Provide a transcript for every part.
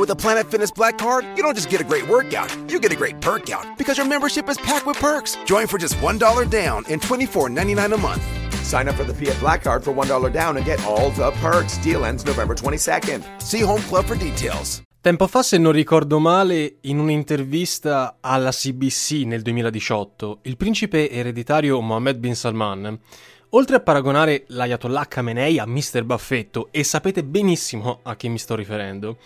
With a Planet Fitness Black Card, you don't just get a great workout, you get a great perk out because your membership is packed with perks. Join for just $1 down and $24.99 a month. Sign up for the Fiat Black Card for $1 down and get all the perks. Deal ends November 22nd. See Home Club for details. Tempo fa, se non ricordo male, in un'intervista alla CBC nel 2018, il principe ereditario Mohammed bin Salman, oltre a paragonare l'Ayatollah Khamenei a Mr. Baffetto, e sapete benissimo a chi mi sto riferendo,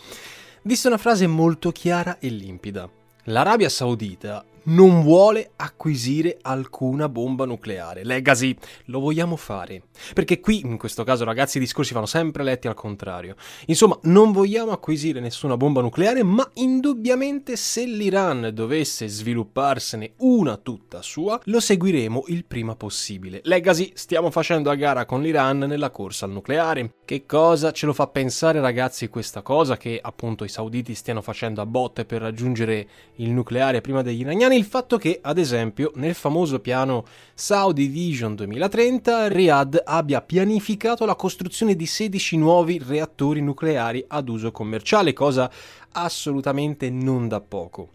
disse una frase molto chiara e limpida. L'Arabia Saudita non vuole acquisire alcuna bomba nucleare. Legacy, lo vogliamo fare. Perché qui, in questo caso, ragazzi, i discorsi vanno sempre letti al contrario. Insomma, non vogliamo acquisire nessuna bomba nucleare, ma indubbiamente se l'Iran dovesse svilupparsene una tutta sua, lo seguiremo il prima possibile. Legacy, stiamo facendo a gara con l'Iran nella corsa al nucleare. Che cosa ce lo fa pensare, ragazzi, questa cosa che appunto i sauditi stiano facendo a botte per raggiungere il nucleare prima degli iraniani? Il fatto che, ad esempio, nel famoso piano Saudi Vision 2030, Riyadh abbia pianificato la costruzione di 16 nuovi reattori nucleari ad uso commerciale, cosa assolutamente non da poco.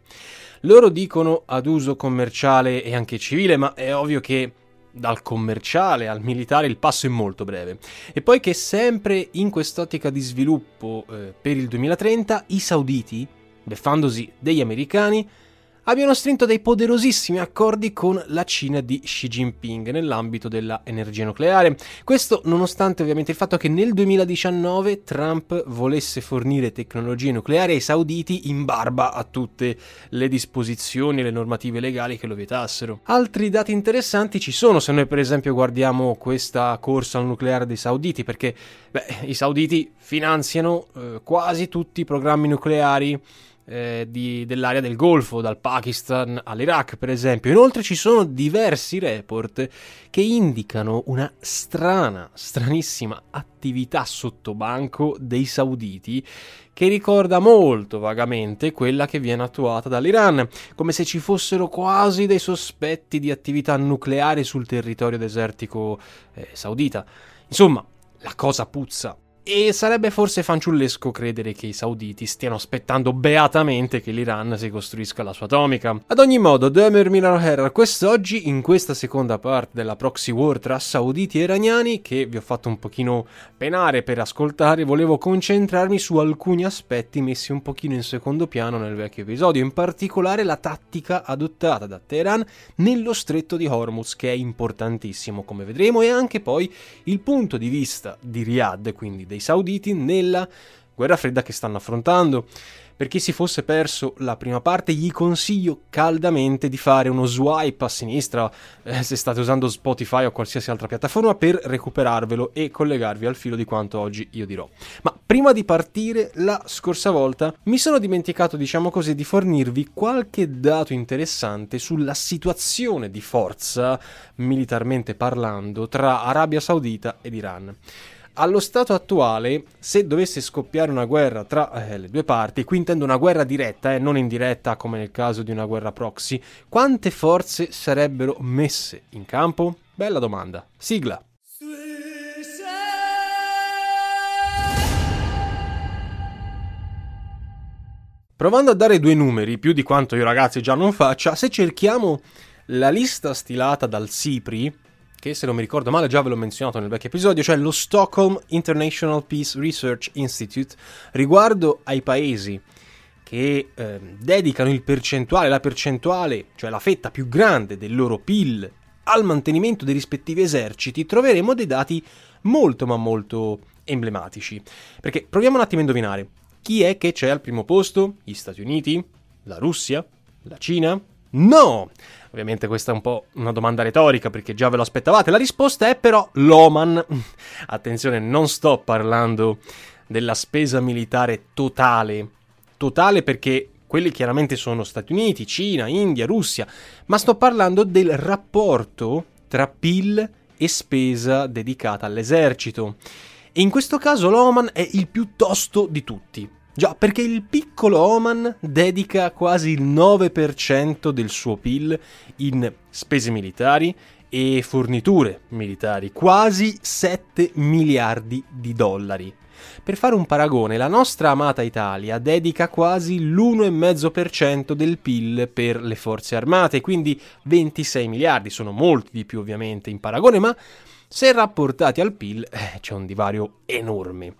Loro dicono ad uso commerciale e anche civile, ma è ovvio che dal commerciale al militare il passo è molto breve. E poi che sempre in quest'ottica di sviluppo eh, per il 2030 i sauditi, beffandosi degli americani, abbiano stretto dei poderosissimi accordi con la Cina di Xi Jinping nell'ambito dell'energia nucleare. Questo nonostante ovviamente il fatto che nel 2019 Trump volesse fornire tecnologie nucleari ai sauditi in barba a tutte le disposizioni e le normative legali che lo vietassero. Altri dati interessanti ci sono se noi per esempio guardiamo questa corsa al nucleare dei sauditi perché beh, i sauditi finanziano eh, quasi tutti i programmi nucleari eh, di, dell'area del Golfo, dal Pakistan all'Iraq per esempio. Inoltre ci sono diversi report che indicano una strana, stranissima attività sotto banco dei sauditi che ricorda molto vagamente quella che viene attuata dall'Iran, come se ci fossero quasi dei sospetti di attività nucleare sul territorio desertico eh, saudita. Insomma, la cosa puzza e sarebbe forse fanciullesco credere che i sauditi stiano aspettando beatamente che l'Iran si costruisca la sua atomica. Ad ogni modo, Demer Milan Herr, quest'oggi, in questa seconda parte della proxy war tra sauditi e iraniani, che vi ho fatto un pochino penare per ascoltare, volevo concentrarmi su alcuni aspetti messi un pochino in secondo piano nel vecchio episodio, in particolare la tattica adottata da Teheran nello stretto di Hormuz, che è importantissimo come vedremo, e anche poi il punto di vista di Riyadh, quindi dei sauditi nella guerra fredda che stanno affrontando. Per chi si fosse perso la prima parte, gli consiglio caldamente di fare uno swipe a sinistra eh, se state usando Spotify o qualsiasi altra piattaforma per recuperarvelo e collegarvi al filo di quanto oggi io dirò. Ma prima di partire, la scorsa volta mi sono dimenticato, diciamo così, di fornirvi qualche dato interessante sulla situazione di forza, militarmente parlando, tra Arabia Saudita ed Iran allo stato attuale, se dovesse scoppiare una guerra tra eh, le due parti, qui intendo una guerra diretta e eh, non indiretta come nel caso di una guerra proxy, quante forze sarebbero messe in campo? Bella domanda. Sigla. Provando a dare due numeri, più di quanto io ragazzi già non faccia, se cerchiamo la lista stilata dal SIPRI, che se non mi ricordo male già ve l'ho menzionato nel vecchio episodio, cioè lo Stockholm International Peace Research Institute, riguardo ai paesi che eh, dedicano il percentuale, la percentuale, cioè la fetta più grande del loro PIL al mantenimento dei rispettivi eserciti, troveremo dei dati molto ma molto emblematici. Perché proviamo un attimo a indovinare. Chi è che c'è al primo posto? Gli Stati Uniti? La Russia? La Cina? No! Ovviamente questa è un po' una domanda retorica perché già ve lo aspettavate. La risposta è però l'Oman. Attenzione, non sto parlando della spesa militare totale totale perché quelli chiaramente sono Stati Uniti, Cina, India, Russia, ma sto parlando del rapporto tra PIL e spesa dedicata all'esercito. E in questo caso l'Oman è il più tosto di tutti. Già, perché il piccolo Oman dedica quasi il 9% del suo PIL in spese militari e forniture militari, quasi 7 miliardi di dollari. Per fare un paragone, la nostra amata Italia dedica quasi l'1,5% del PIL per le forze armate, quindi 26 miliardi, sono molti di più ovviamente in paragone, ma se rapportati al PIL eh, c'è un divario enorme.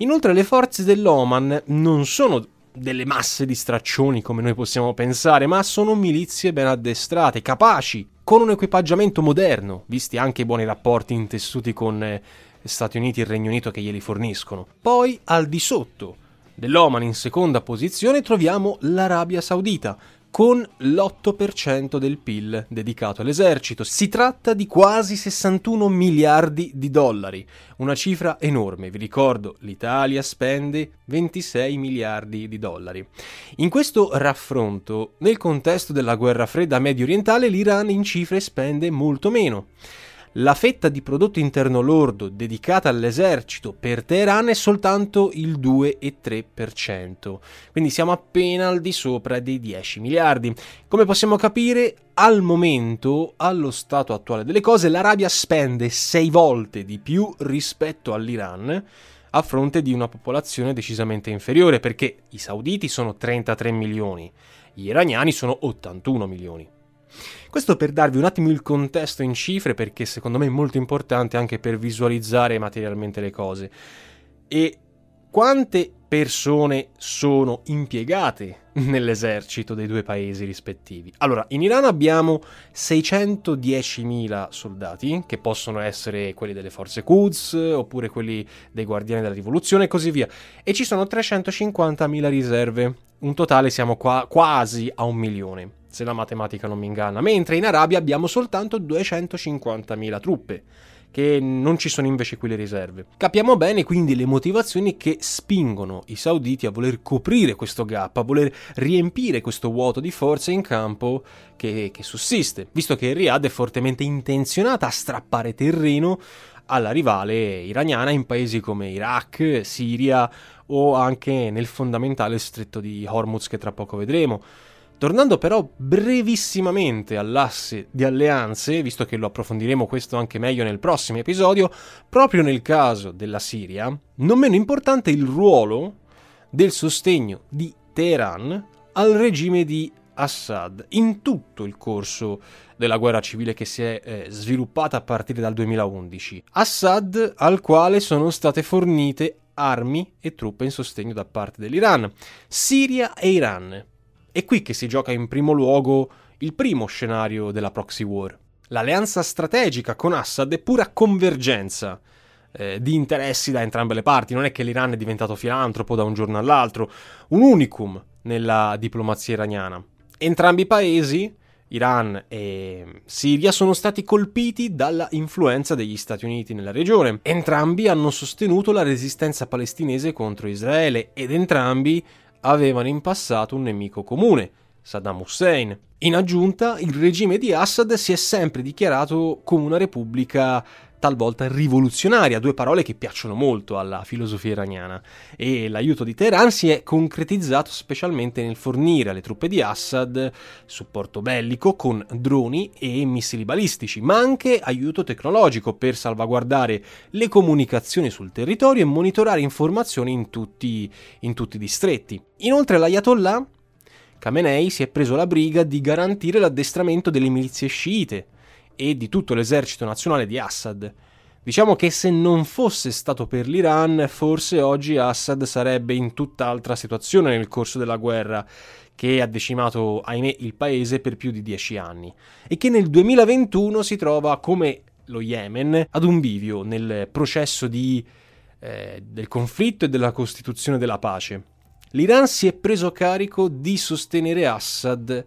Inoltre le forze dell'Oman non sono delle masse di straccioni come noi possiamo pensare, ma sono milizie ben addestrate, capaci, con un equipaggiamento moderno, visti anche i buoni rapporti intessuti con eh, Stati Uniti e Regno Unito che glieli forniscono. Poi al di sotto dell'Oman in seconda posizione troviamo l'Arabia Saudita, con l'8% del PIL dedicato all'esercito. Si tratta di quasi 61 miliardi di dollari, una cifra enorme. Vi ricordo, l'Italia spende 26 miliardi di dollari. In questo raffronto, nel contesto della guerra fredda medio orientale, l'Iran in cifre spende molto meno. La fetta di prodotto interno lordo dedicata all'esercito per Teheran è soltanto il 2,3%, quindi siamo appena al di sopra dei 10 miliardi. Come possiamo capire, al momento, allo stato attuale delle cose, l'Arabia spende 6 volte di più rispetto all'Iran a fronte di una popolazione decisamente inferiore, perché i sauditi sono 33 milioni, gli iraniani sono 81 milioni. Questo per darvi un attimo il contesto in cifre perché secondo me è molto importante anche per visualizzare materialmente le cose. E quante persone sono impiegate nell'esercito dei due paesi rispettivi? Allora, in Iran abbiamo 610.000 soldati, che possono essere quelli delle forze Quds, oppure quelli dei guardiani della rivoluzione e così via, e ci sono 350.000 riserve. Un totale siamo qua quasi a un milione se la matematica non mi inganna, mentre in Arabia abbiamo soltanto 250.000 truppe, che non ci sono invece qui le riserve. Capiamo bene quindi le motivazioni che spingono i sauditi a voler coprire questo gap, a voler riempire questo vuoto di forze in campo che, che sussiste, visto che Riyadh è fortemente intenzionata a strappare terreno alla rivale iraniana in paesi come Iraq, Siria o anche nel fondamentale stretto di Hormuz che tra poco vedremo. Tornando però brevissimamente all'asse di alleanze, visto che lo approfondiremo questo anche meglio nel prossimo episodio, proprio nel caso della Siria, non meno importante il ruolo del sostegno di Teheran al regime di Assad in tutto il corso della guerra civile che si è eh, sviluppata a partire dal 2011. Assad al quale sono state fornite armi e truppe in sostegno da parte dell'Iran. Siria e Iran è qui che si gioca in primo luogo il primo scenario della proxy war. L'alleanza strategica con Assad è pura convergenza eh, di interessi da entrambe le parti, non è che l'Iran è diventato filantropo da un giorno all'altro, un unicum nella diplomazia iraniana. Entrambi i paesi, Iran e Siria, sono stati colpiti dalla influenza degli Stati Uniti nella regione. Entrambi hanno sostenuto la resistenza palestinese contro Israele ed entrambi avevano in passato un nemico comune, Saddam Hussein. In aggiunta, il regime di Assad si è sempre dichiarato come una repubblica talvolta rivoluzionaria, due parole che piacciono molto alla filosofia iraniana, e l'aiuto di Teheran si è concretizzato specialmente nel fornire alle truppe di Assad supporto bellico con droni e missili balistici, ma anche aiuto tecnologico per salvaguardare le comunicazioni sul territorio e monitorare informazioni in tutti, in tutti i distretti. Inoltre l'Ayatollah Khamenei si è preso la briga di garantire l'addestramento delle milizie sciite, e di tutto l'esercito nazionale di Assad. Diciamo che se non fosse stato per l'Iran, forse oggi Assad sarebbe in tutt'altra situazione nel corso della guerra, che ha decimato, ahimè, il paese per più di dieci anni, e che nel 2021 si trova come lo Yemen ad un bivio nel processo di, eh, del conflitto e della costituzione della pace. L'Iran si è preso carico di sostenere Assad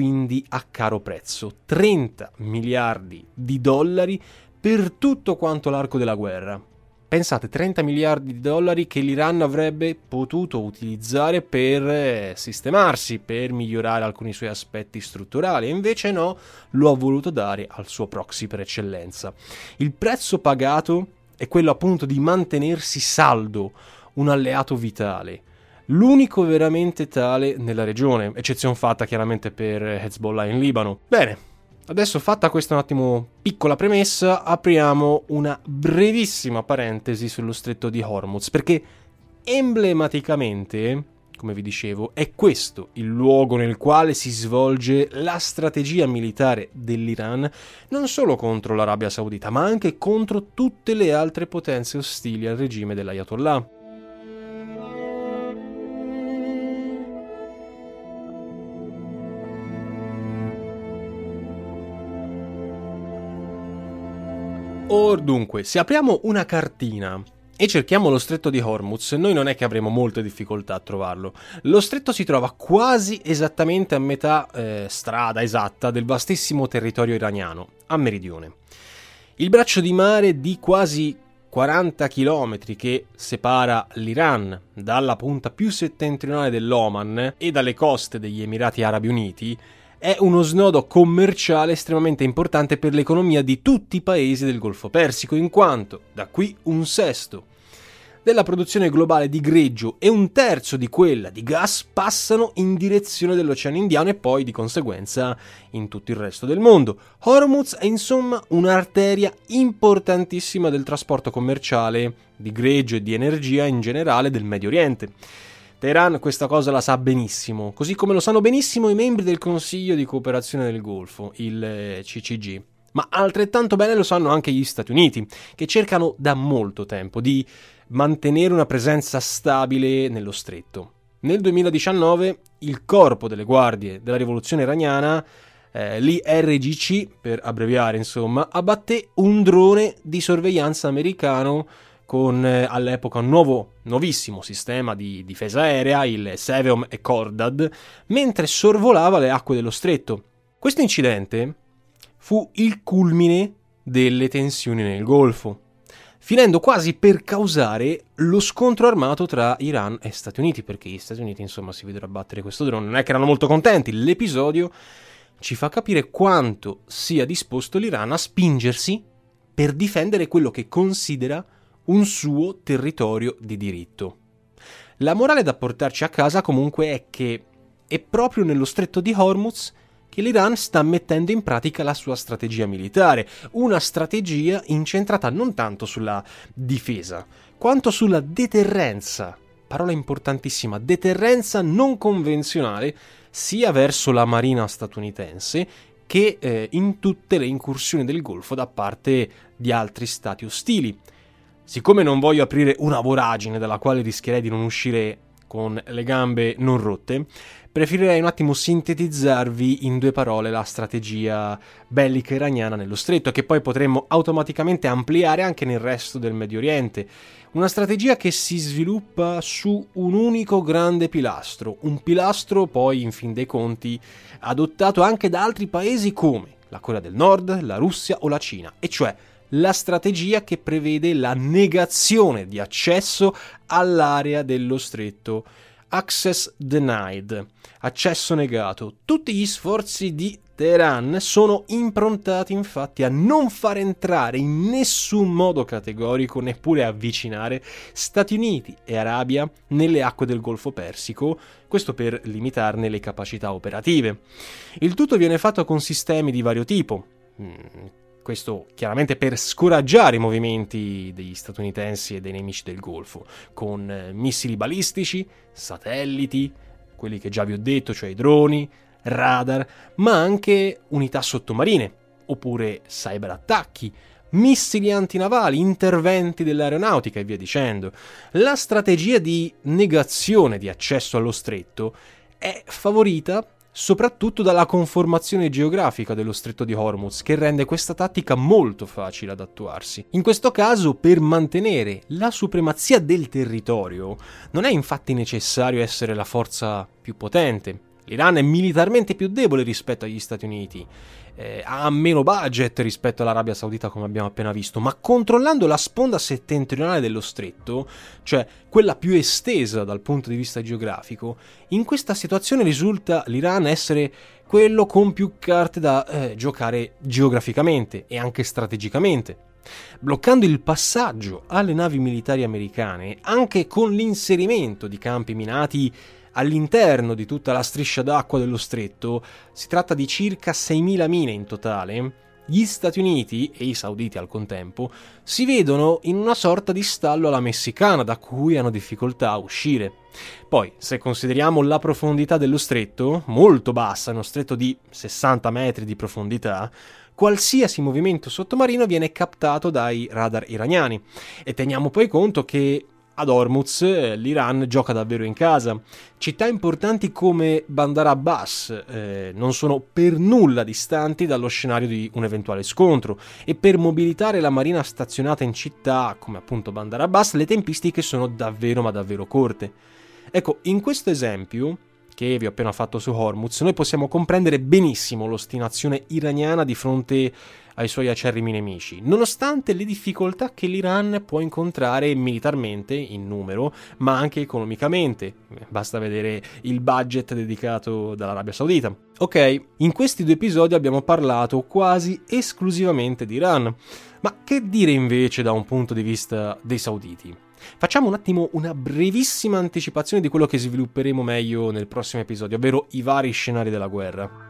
quindi a caro prezzo, 30 miliardi di dollari per tutto quanto l'arco della guerra. Pensate, 30 miliardi di dollari che l'Iran avrebbe potuto utilizzare per eh, sistemarsi, per migliorare alcuni suoi aspetti strutturali, invece no, lo ha voluto dare al suo proxy per eccellenza. Il prezzo pagato è quello appunto di mantenersi saldo, un alleato vitale l'unico veramente tale nella regione, eccezione fatta chiaramente per Hezbollah in Libano. Bene, Adesso fatta questa un attimo piccola premessa, apriamo una brevissima parentesi sullo stretto di Hormuz, perché emblematicamente, come vi dicevo, è questo il luogo nel quale si svolge la strategia militare dell'Iran, non solo contro l'Arabia Saudita, ma anche contro tutte le altre potenze ostili al regime dell'Ayatollah. Or dunque, se apriamo una cartina e cerchiamo lo stretto di Hormuz, noi non è che avremo molte difficoltà a trovarlo. Lo stretto si trova quasi esattamente a metà eh, strada esatta del vastissimo territorio iraniano, a meridione. Il braccio di mare di quasi 40 km che separa l'Iran dalla punta più settentrionale dell'Oman e dalle coste degli Emirati Arabi Uniti è uno snodo commerciale estremamente importante per l'economia di tutti i paesi del Golfo Persico, in quanto da qui un sesto della produzione globale di greggio e un terzo di quella di gas passano in direzione dell'Oceano Indiano e poi di conseguenza in tutto il resto del mondo. Hormuz è insomma un'arteria importantissima del trasporto commerciale di greggio e di energia in generale del Medio Oriente. Teheran questa cosa la sa benissimo, così come lo sanno benissimo i membri del Consiglio di cooperazione del Golfo, il eh, CCG. Ma altrettanto bene lo sanno anche gli Stati Uniti, che cercano da molto tempo di mantenere una presenza stabile nello stretto. Nel 2019 il corpo delle guardie della rivoluzione iraniana, eh, l'IRGC per abbreviare insomma, abbatté un drone di sorveglianza americano con eh, all'epoca un nuovo, nuovissimo sistema di difesa aerea, il Seveom e Cordad, mentre sorvolava le acque dello stretto. Questo incidente fu il culmine delle tensioni nel Golfo, finendo quasi per causare lo scontro armato tra Iran e Stati Uniti, perché gli Stati Uniti insomma si videro abbattere questo drone, non è che erano molto contenti, l'episodio ci fa capire quanto sia disposto l'Iran a spingersi per difendere quello che considera un suo territorio di diritto. La morale da portarci a casa comunque è che è proprio nello stretto di Hormuz che l'Iran sta mettendo in pratica la sua strategia militare, una strategia incentrata non tanto sulla difesa, quanto sulla deterrenza, parola importantissima, deterrenza non convenzionale sia verso la marina statunitense che eh, in tutte le incursioni del Golfo da parte di altri stati ostili. Siccome non voglio aprire una voragine dalla quale rischierei di non uscire con le gambe non rotte, preferirei un attimo sintetizzarvi in due parole la strategia bellica iraniana nello stretto, che poi potremmo automaticamente ampliare anche nel resto del Medio Oriente. Una strategia che si sviluppa su un unico grande pilastro, un pilastro poi in fin dei conti adottato anche da altri paesi come la Corea del Nord, la Russia o la Cina, e cioè la strategia che prevede la negazione di accesso all'area dello stretto. Access denied, accesso negato. Tutti gli sforzi di Teheran sono improntati infatti a non far entrare in nessun modo categorico, neppure avvicinare, Stati Uniti e Arabia nelle acque del Golfo Persico, questo per limitarne le capacità operative. Il tutto viene fatto con sistemi di vario tipo, mm, questo chiaramente per scoraggiare i movimenti degli statunitensi e dei nemici del Golfo, con eh, missili balistici, satelliti, quelli che già vi ho detto, cioè i droni, radar, ma anche unità sottomarine, oppure cyberattacchi, missili antinavali, interventi dell'aeronautica e via dicendo. La strategia di negazione di accesso allo stretto è favorita soprattutto dalla conformazione geografica dello stretto di Hormuz, che rende questa tattica molto facile ad attuarsi. In questo caso, per mantenere la supremazia del territorio, non è infatti necessario essere la forza più potente, L'Iran è militarmente più debole rispetto agli Stati Uniti, eh, ha meno budget rispetto all'Arabia Saudita come abbiamo appena visto, ma controllando la sponda settentrionale dello stretto, cioè quella più estesa dal punto di vista geografico, in questa situazione risulta l'Iran essere quello con più carte da eh, giocare geograficamente e anche strategicamente. Bloccando il passaggio alle navi militari americane anche con l'inserimento di campi minati all'interno di tutta la striscia d'acqua dello stretto, si tratta di circa 6.000 mine in totale, gli Stati Uniti e i sauditi al contempo si vedono in una sorta di stallo alla messicana da cui hanno difficoltà a uscire. Poi, se consideriamo la profondità dello stretto, molto bassa, uno stretto di 60 metri di profondità, qualsiasi movimento sottomarino viene captato dai radar iraniani. E teniamo poi conto che ad Hormuz l'Iran gioca davvero in casa. Città importanti come Bandar Abbas eh, non sono per nulla distanti dallo scenario di un eventuale scontro e per mobilitare la marina stazionata in città come appunto Bandar Abbas le tempistiche sono davvero ma davvero corte. Ecco, in questo esempio che vi ho appena fatto su Hormuz, noi possiamo comprendere benissimo l'ostinazione iraniana di fronte ai suoi acerrimi nemici, nonostante le difficoltà che l'Iran può incontrare militarmente in numero, ma anche economicamente. Basta vedere il budget dedicato dall'Arabia Saudita. Ok, in questi due episodi abbiamo parlato quasi esclusivamente di Iran, ma che dire invece da un punto di vista dei sauditi? Facciamo un attimo una brevissima anticipazione di quello che svilupperemo meglio nel prossimo episodio, ovvero i vari scenari della guerra.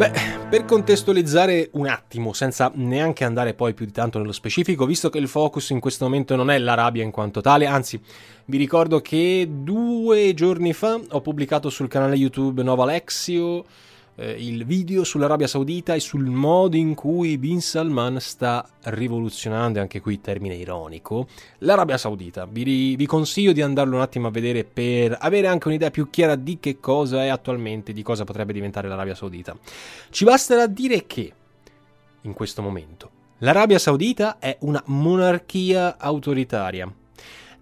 Beh, per contestualizzare un attimo, senza neanche andare poi più di tanto nello specifico, visto che il focus in questo momento non è l'Arabia in quanto tale, anzi, vi ricordo che due giorni fa ho pubblicato sul canale YouTube Nova Alexio eh, il video sull'Arabia Saudita e sul modo in cui Bin Salman sta rivoluzionando, anche qui termine ironico, l'Arabia Saudita. Vi, vi consiglio di andarlo un attimo a vedere per avere anche un'idea più chiara di che cosa è attualmente, di cosa potrebbe diventare l'Arabia Saudita. Ci basterà dire che, in questo momento, l'Arabia Saudita è una monarchia autoritaria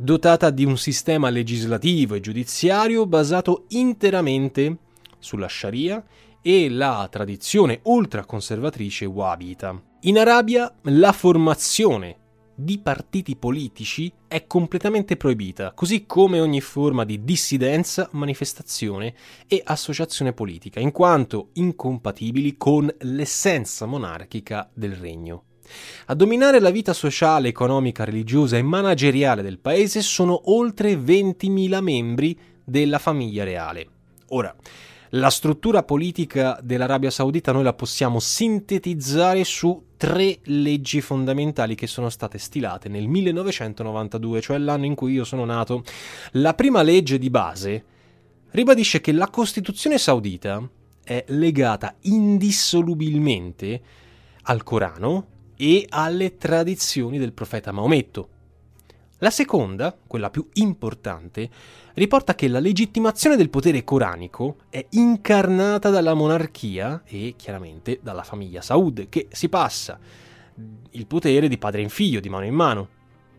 dotata di un sistema legislativo e giudiziario basato interamente sulla Sharia e la tradizione ultraconservatrice wahhabita. In Arabia la formazione di partiti politici è completamente proibita, così come ogni forma di dissidenza, manifestazione e associazione politica, in quanto incompatibili con l'essenza monarchica del regno. A dominare la vita sociale, economica, religiosa e manageriale del paese sono oltre 20.000 membri della famiglia reale. Ora, la struttura politica dell'Arabia Saudita noi la possiamo sintetizzare su tre leggi fondamentali che sono state stilate nel 1992, cioè l'anno in cui io sono nato. La prima legge di base ribadisce che la Costituzione saudita è legata indissolubilmente al Corano e alle tradizioni del profeta Maometto. La seconda, quella più importante, riporta che la legittimazione del potere coranico è incarnata dalla monarchia e chiaramente dalla famiglia Saud, che si passa il potere di padre in figlio, di mano in mano.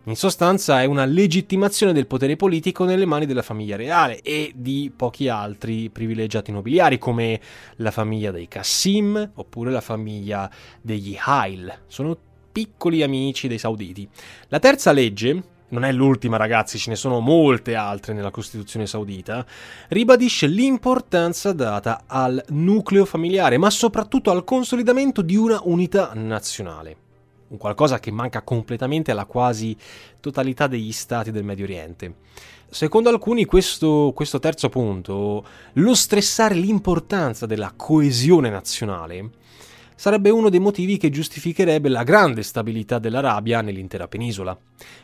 In sostanza è una legittimazione del potere politico nelle mani della famiglia reale e di pochi altri privilegiati nobiliari come la famiglia dei Qassim oppure la famiglia degli Hail. Sono piccoli amici dei sauditi. La terza legge non è l'ultima ragazzi, ce ne sono molte altre nella Costituzione saudita, ribadisce l'importanza data al nucleo familiare, ma soprattutto al consolidamento di una unità nazionale. Un qualcosa che manca completamente alla quasi totalità degli stati del Medio Oriente. Secondo alcuni questo, questo terzo punto, lo stressare l'importanza della coesione nazionale, sarebbe uno dei motivi che giustificherebbe la grande stabilità dell'Arabia nell'intera penisola.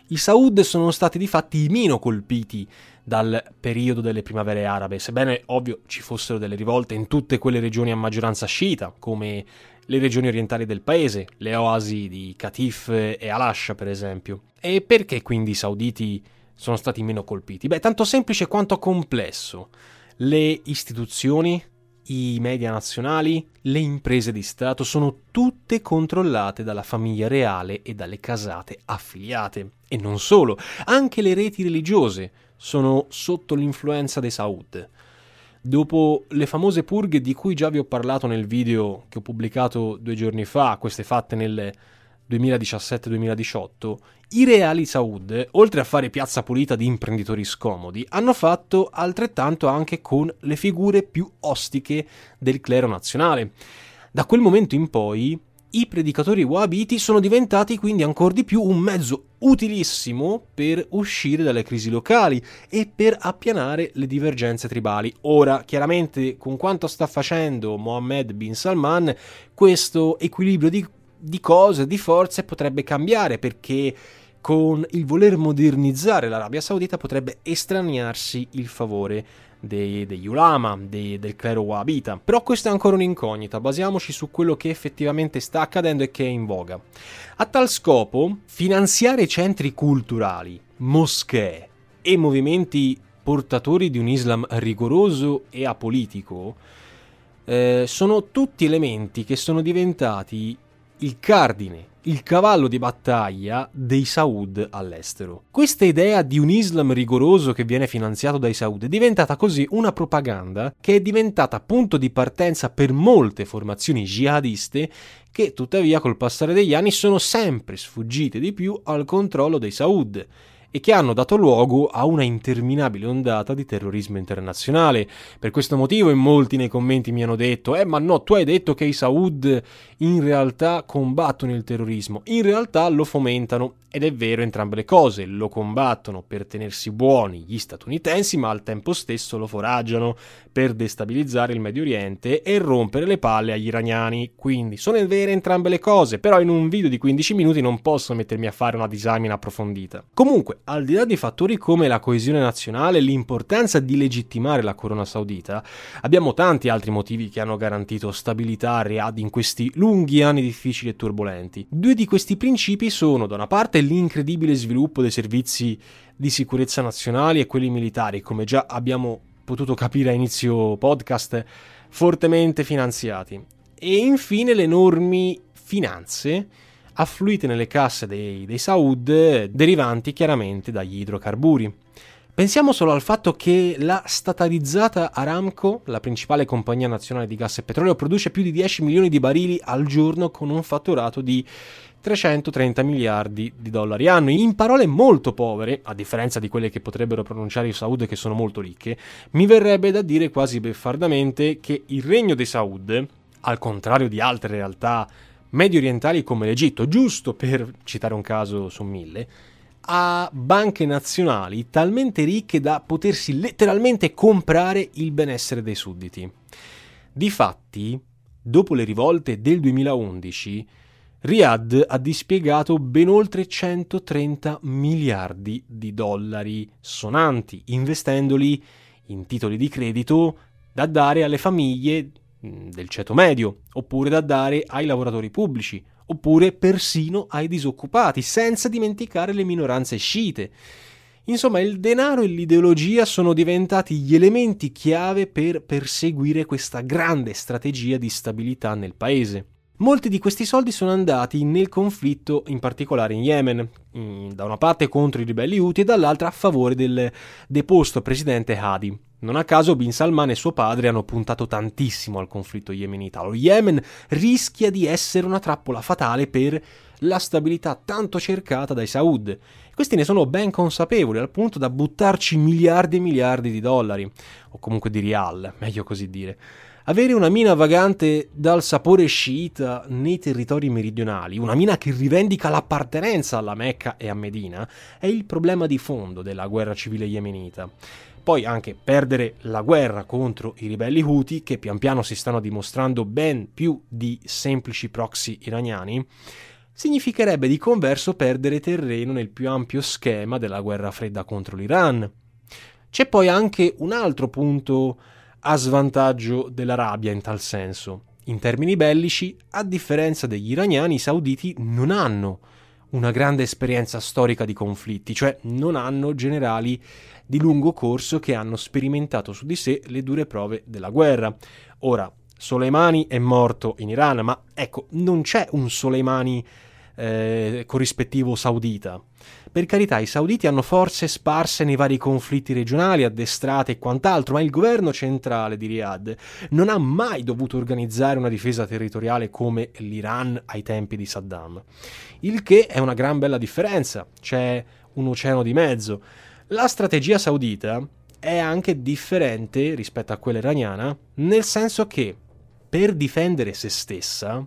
I Saud sono stati di fatti i meno colpiti dal periodo delle primavere arabe, sebbene ovvio ci fossero delle rivolte in tutte quelle regioni a maggioranza sciita, come le regioni orientali del paese, le oasi di Katif e Al-Asha per esempio. E perché quindi i sauditi sono stati meno colpiti? Beh, tanto semplice quanto complesso. Le istituzioni, i media nazionali, le imprese di Stato sono tutte controllate dalla famiglia reale e dalle casate affiliate. E non solo, anche le reti religiose sono sotto l'influenza dei Saud. Dopo le famose purghe di cui già vi ho parlato nel video che ho pubblicato due giorni fa, queste fatte nel 2017-2018, i reali Saud, oltre a fare piazza pulita di imprenditori scomodi, hanno fatto altrettanto anche con le figure più ostiche del clero nazionale. Da quel momento in poi i predicatori wahhabiti sono diventati quindi ancora di più un mezzo utilissimo per uscire dalle crisi locali e per appianare le divergenze tribali. Ora, chiaramente, con quanto sta facendo Mohammed bin Salman, questo equilibrio di di cose, di forze potrebbe cambiare perché con il voler modernizzare l'Arabia Saudita potrebbe estraniarsi il favore dei, degli ulama, dei, del clero wahhabita. Però questa è ancora un'incognita, basiamoci su quello che effettivamente sta accadendo e che è in voga. A tal scopo, finanziare centri culturali, moschee e movimenti portatori di un Islam rigoroso e apolitico eh, sono tutti elementi che sono diventati il cardine, il cavallo di battaglia dei Saud all'estero. Questa idea di un Islam rigoroso che viene finanziato dai Saud è diventata così una propaganda che è diventata punto di partenza per molte formazioni jihadiste che tuttavia col passare degli anni sono sempre sfuggite di più al controllo dei Saud e che hanno dato luogo a una interminabile ondata di terrorismo internazionale. Per questo motivo in molti nei commenti mi hanno detto «Eh ma no, tu hai detto che i Saud in realtà combattono il terrorismo». In realtà lo fomentano ed è vero entrambe le cose, lo combattono per tenersi buoni gli statunitensi, ma al tempo stesso lo foraggiano per destabilizzare il Medio Oriente e rompere le palle agli iraniani. Quindi sono vere entrambe le cose, però in un video di 15 minuti non posso mettermi a fare una disamina approfondita. Comunque, al di là di fattori come la coesione nazionale e l'importanza di legittimare la corona saudita, abbiamo tanti altri motivi che hanno garantito stabilità a Riyadh in questi lunghi anni difficili e turbolenti. Due di questi principi sono, da una parte, l'incredibile sviluppo dei servizi di sicurezza nazionali e quelli militari, come già abbiamo potuto capire a inizio podcast, fortemente finanziati. E infine le enormi finanze affluite nelle casse dei, dei Saud derivanti chiaramente dagli idrocarburi. Pensiamo solo al fatto che la statalizzata Aramco, la principale compagnia nazionale di gas e petrolio, produce più di 10 milioni di barili al giorno con un fatturato di 330 miliardi di dollari anno. In parole molto povere, a differenza di quelle che potrebbero pronunciare i Saud che sono molto ricche, mi verrebbe da dire quasi beffardamente che il regno dei Saud, al contrario di altre realtà medio orientali come l'Egitto, giusto per citare un caso su mille, ha banche nazionali talmente ricche da potersi letteralmente comprare il benessere dei sudditi. Difatti, dopo le rivolte del 2011, Riyadh ha dispiegato ben oltre 130 miliardi di dollari sonanti, investendoli in titoli di credito da dare alle famiglie del ceto medio, oppure da dare ai lavoratori pubblici, oppure persino ai disoccupati, senza dimenticare le minoranze sciite. Insomma, il denaro e l'ideologia sono diventati gli elementi chiave per perseguire questa grande strategia di stabilità nel paese. Molti di questi soldi sono andati nel conflitto, in particolare in Yemen, da una parte contro i ribelli Houthi e dall'altra a favore del deposto presidente Hadi. Non a caso Bin Salman e suo padre hanno puntato tantissimo al conflitto yemenita. Lo Yemen rischia di essere una trappola fatale per la stabilità tanto cercata dai Saud. Questi ne sono ben consapevoli al punto da buttarci miliardi e miliardi di dollari, o comunque di rial, meglio così dire. Avere una mina vagante dal sapore sciita nei territori meridionali, una mina che rivendica l'appartenenza alla Mecca e a Medina, è il problema di fondo della guerra civile yemenita. Poi anche perdere la guerra contro i ribelli Houthi, che pian piano si stanno dimostrando ben più di semplici proxy iraniani, significherebbe di converso perdere terreno nel più ampio schema della guerra fredda contro l'Iran. C'è poi anche un altro punto a svantaggio dell'Arabia in tal senso. In termini bellici, a differenza degli iraniani, i sauditi non hanno una grande esperienza storica di conflitti, cioè non hanno generali di lungo corso che hanno sperimentato su di sé le dure prove della guerra. Ora, Soleimani è morto in Iran, ma ecco, non c'è un Soleimani eh, corrispettivo saudita. Per carità, i sauditi hanno forze sparse nei vari conflitti regionali, addestrate e quant'altro, ma il governo centrale di Riyadh non ha mai dovuto organizzare una difesa territoriale come l'Iran ai tempi di Saddam. Il che è una gran bella differenza, c'è un oceano di mezzo. La strategia saudita è anche differente rispetto a quella iraniana, nel senso che per difendere se stessa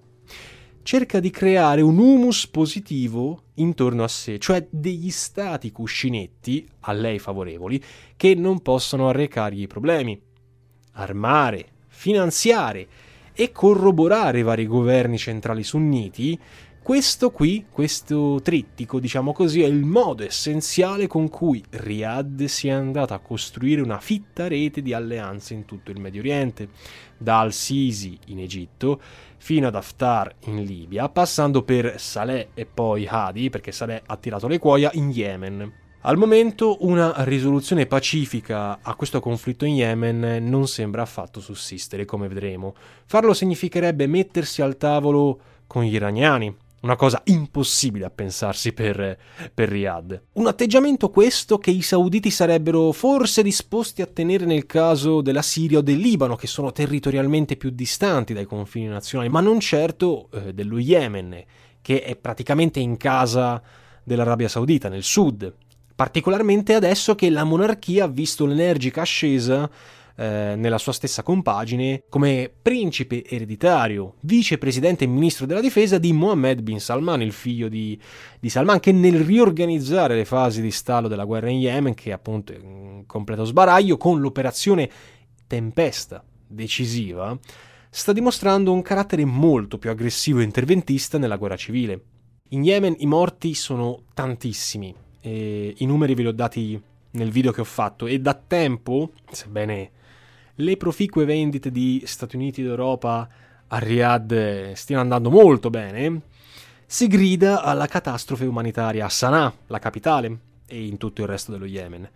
cerca di creare un humus positivo intorno a sé, cioè degli stati cuscinetti, a lei favorevoli, che non possono arrecargli problemi. Armare, finanziare e corroborare i vari governi centrali sunniti questo qui, questo trittico, diciamo così, è il modo essenziale con cui Riyadh si è andata a costruire una fitta rete di alleanze in tutto il Medio Oriente, da Al-Sisi in Egitto fino ad Haftar in Libia, passando per Saleh e poi Hadi, perché Saleh ha tirato le cuoia, in Yemen. Al momento una risoluzione pacifica a questo conflitto in Yemen non sembra affatto sussistere, come vedremo. Farlo significherebbe mettersi al tavolo con gli iraniani, una cosa impossibile a pensarsi per, per Riyadh. Un atteggiamento questo che i sauditi sarebbero forse disposti a tenere nel caso della Siria o del Libano, che sono territorialmente più distanti dai confini nazionali, ma non certo eh, dello Yemen, che è praticamente in casa dell'Arabia Saudita, nel sud. Particolarmente adesso che la monarchia ha visto l'energica ascesa eh, nella sua stessa compagine come principe ereditario, vicepresidente e ministro della difesa di Mohammed bin Salman, il figlio di, di Salman, che nel riorganizzare le fasi di stallo della guerra in Yemen, che è appunto in completo sbaraglio, con l'operazione Tempesta decisiva, sta dimostrando un carattere molto più aggressivo e interventista nella guerra civile. In Yemen i morti sono tantissimi, i numeri ve li ho dati nel video che ho fatto e da tempo, sebbene le proficue vendite di Stati Uniti ed Europa a Riyadh stiano andando molto bene, si grida alla catastrofe umanitaria a Sana'a, la capitale, e in tutto il resto dello Yemen.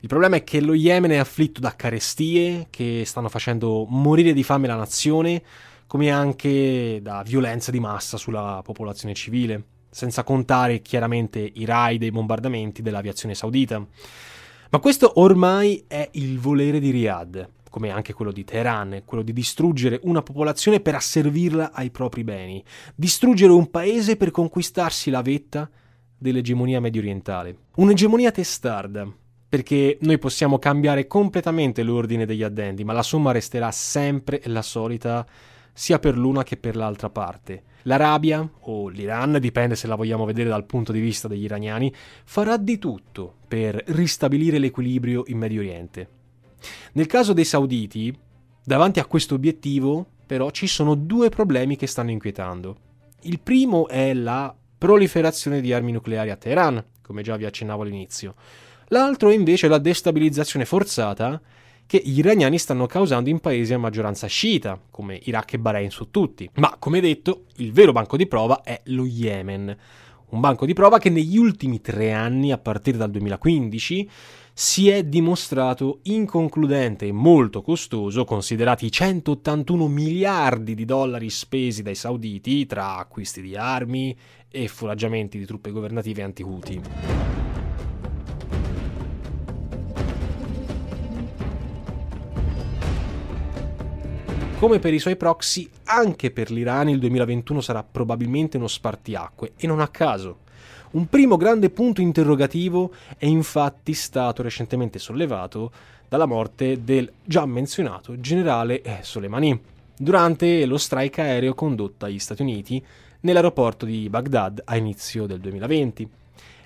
Il problema è che lo Yemen è afflitto da carestie che stanno facendo morire di fame la nazione, come anche da violenza di massa sulla popolazione civile, senza contare chiaramente i raid e i bombardamenti dell'aviazione saudita. Ma questo ormai è il volere di Riyadh come anche quello di Teheran, quello di distruggere una popolazione per asservirla ai propri beni, distruggere un paese per conquistarsi la vetta dell'egemonia medio orientale. Un'egemonia testarda, perché noi possiamo cambiare completamente l'ordine degli addendi, ma la somma resterà sempre la solita sia per l'una che per l'altra parte. L'Arabia, o l'Iran, dipende se la vogliamo vedere dal punto di vista degli iraniani, farà di tutto per ristabilire l'equilibrio in Medio Oriente. Nel caso dei sauditi, davanti a questo obiettivo, però, ci sono due problemi che stanno inquietando. Il primo è la proliferazione di armi nucleari a Teheran, come già vi accennavo all'inizio. L'altro è invece la destabilizzazione forzata che gli iraniani stanno causando in paesi a maggioranza sciita, come Iraq e Bahrain su tutti. Ma, come detto, il vero banco di prova è lo Yemen. Un banco di prova che negli ultimi tre anni, a partire dal 2015, si è dimostrato inconcludente e molto costoso, considerati i 181 miliardi di dollari spesi dai sauditi tra acquisti di armi e foraggiamenti di truppe governative anti-Houthi. Come per i suoi proxy, anche per l'Iran il 2021 sarà probabilmente uno spartiacque, e non a caso. Un primo grande punto interrogativo è infatti stato recentemente sollevato dalla morte del già menzionato generale Soleimani durante lo strike aereo condotto agli Stati Uniti nell'aeroporto di Baghdad a inizio del 2020.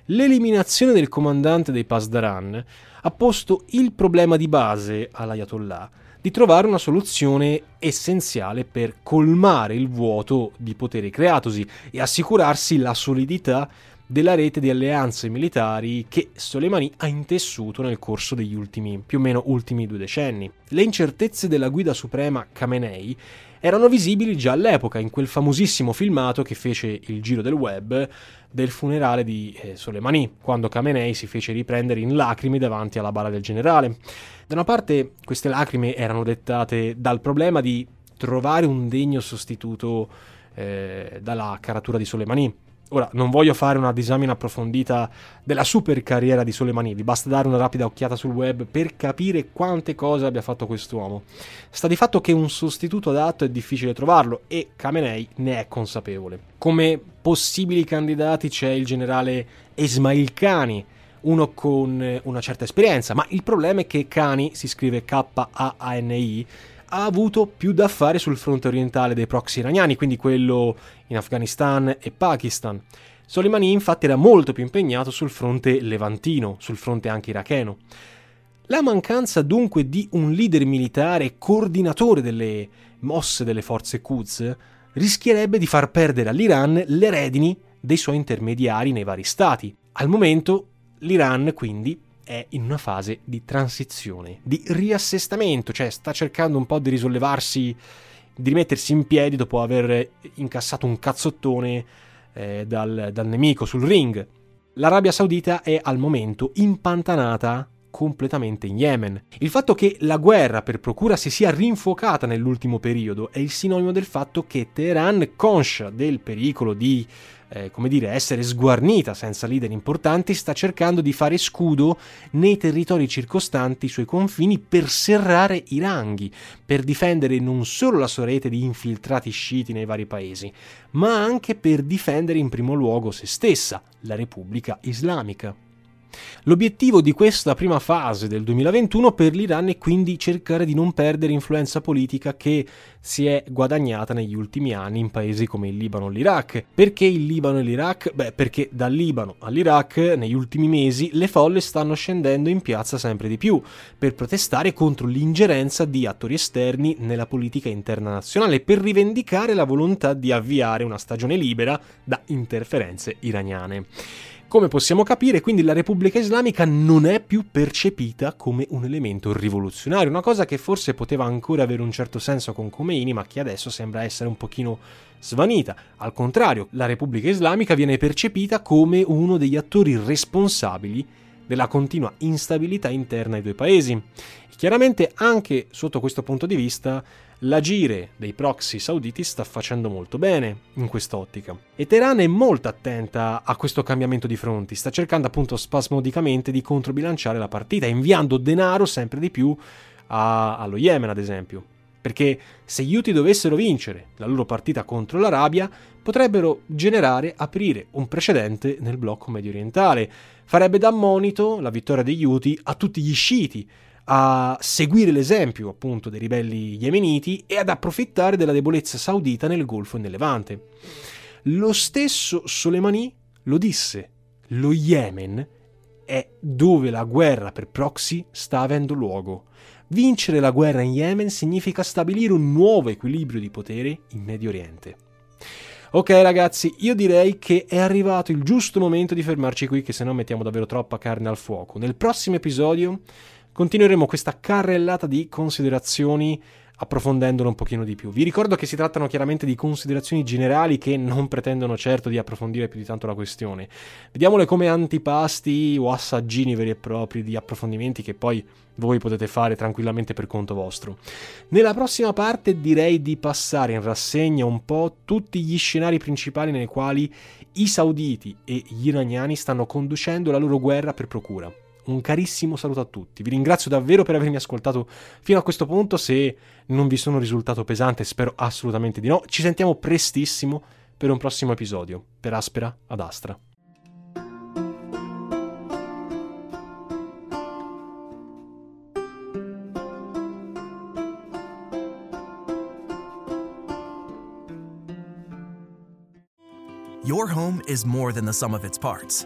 L'eliminazione del comandante dei Pasdaran ha posto il problema di base all'Ayatollah di trovare una soluzione essenziale per colmare il vuoto di potere creatosi e assicurarsi la solidità della rete di alleanze militari che Soleimani ha intessuto nel corso degli ultimi, più o meno ultimi due decenni. Le incertezze della guida suprema Khamenei erano visibili già all'epoca, in quel famosissimo filmato che fece il giro del web del funerale di eh, Soleimani, quando Khamenei si fece riprendere in lacrime davanti alla bara del generale. Da una parte queste lacrime erano dettate dal problema di trovare un degno sostituto eh, dalla caratura di Soleimani, Ora, non voglio fare una disamina approfondita della super carriera di Soleimani, vi basta dare una rapida occhiata sul web per capire quante cose abbia fatto quest'uomo. Sta di fatto che un sostituto adatto è difficile trovarlo e Khamenei ne è consapevole. Come possibili candidati c'è il generale Esmail Khani, uno con una certa esperienza, ma il problema è che Khani si scrive K-A-A-N-I ha avuto più da fare sul fronte orientale dei proxy iraniani, quindi quello in Afghanistan e Pakistan. Soleimani infatti era molto più impegnato sul fronte levantino, sul fronte anche iracheno. La mancanza dunque di un leader militare coordinatore delle mosse delle forze Quds rischierebbe di far perdere all'Iran le redini dei suoi intermediari nei vari stati. Al momento l'Iran quindi è in una fase di transizione, di riassestamento, cioè sta cercando un po' di risollevarsi, di rimettersi in piedi dopo aver incassato un cazzottone eh, dal, dal nemico sul ring. L'Arabia Saudita è al momento impantanata completamente in Yemen. Il fatto che la guerra per procura si sia rinfocata nell'ultimo periodo è il sinonimo del fatto che Teheran, conscia del pericolo di eh, come dire, essere sguarnita senza leader importanti, sta cercando di fare scudo nei territori circostanti i suoi confini per serrare i ranghi, per difendere non solo la sua rete di infiltrati sciiti nei vari paesi, ma anche per difendere in primo luogo se stessa, la Repubblica Islamica. L'obiettivo di questa prima fase del 2021 per l'Iran è quindi cercare di non perdere influenza politica che si è guadagnata negli ultimi anni in paesi come il Libano o l'Iraq. Perché il Libano e l'Iraq? Beh, perché dal Libano all'Iraq negli ultimi mesi le folle stanno scendendo in piazza sempre di più per protestare contro l'ingerenza di attori esterni nella politica interna nazionale, per rivendicare la volontà di avviare una stagione libera da interferenze iraniane. Come possiamo capire, quindi la Repubblica Islamica non è più percepita come un elemento rivoluzionario, una cosa che forse poteva ancora avere un certo senso con Khomeini, ma che adesso sembra essere un pochino svanita. Al contrario, la Repubblica Islamica viene percepita come uno degli attori responsabili della continua instabilità interna ai due paesi. Chiaramente anche sotto questo punto di vista l'agire dei proxy sauditi sta facendo molto bene in quest'ottica. E Teheran è molto attenta a questo cambiamento di fronti, sta cercando appunto spasmodicamente di controbilanciare la partita, inviando denaro sempre di più a, allo Yemen, ad esempio. Perché se gli Houthi dovessero vincere la loro partita contro l'Arabia, potrebbero generare, aprire un precedente nel blocco medio orientale. Farebbe da monito la vittoria degli Houthi a tutti gli sciiti, a seguire l'esempio appunto dei ribelli yemeniti e ad approfittare della debolezza saudita nel Golfo e nel Levante. Lo stesso Soleimani lo disse, lo Yemen è dove la guerra per proxy sta avendo luogo. Vincere la guerra in Yemen significa stabilire un nuovo equilibrio di potere in Medio Oriente. Ok ragazzi, io direi che è arrivato il giusto momento di fermarci qui, che se no mettiamo davvero troppa carne al fuoco. Nel prossimo episodio continueremo questa carrellata di considerazioni approfondendolo un pochino di più. Vi ricordo che si trattano chiaramente di considerazioni generali che non pretendono certo di approfondire più di tanto la questione. Vediamole come antipasti o assaggini veri e propri di approfondimenti che poi voi potete fare tranquillamente per conto vostro. Nella prossima parte direi di passare in rassegna un po' tutti gli scenari principali nei quali i sauditi e gli iraniani stanno conducendo la loro guerra per procura Un carissimo saluto a tutti. Vi ringrazio davvero per avermi ascoltato fino a questo punto. Se non vi sono risultato pesante, spero assolutamente di no. Ci sentiamo prestissimo per un prossimo episodio. Per Aspera ad Astra. Your home is more than the sum of its parts,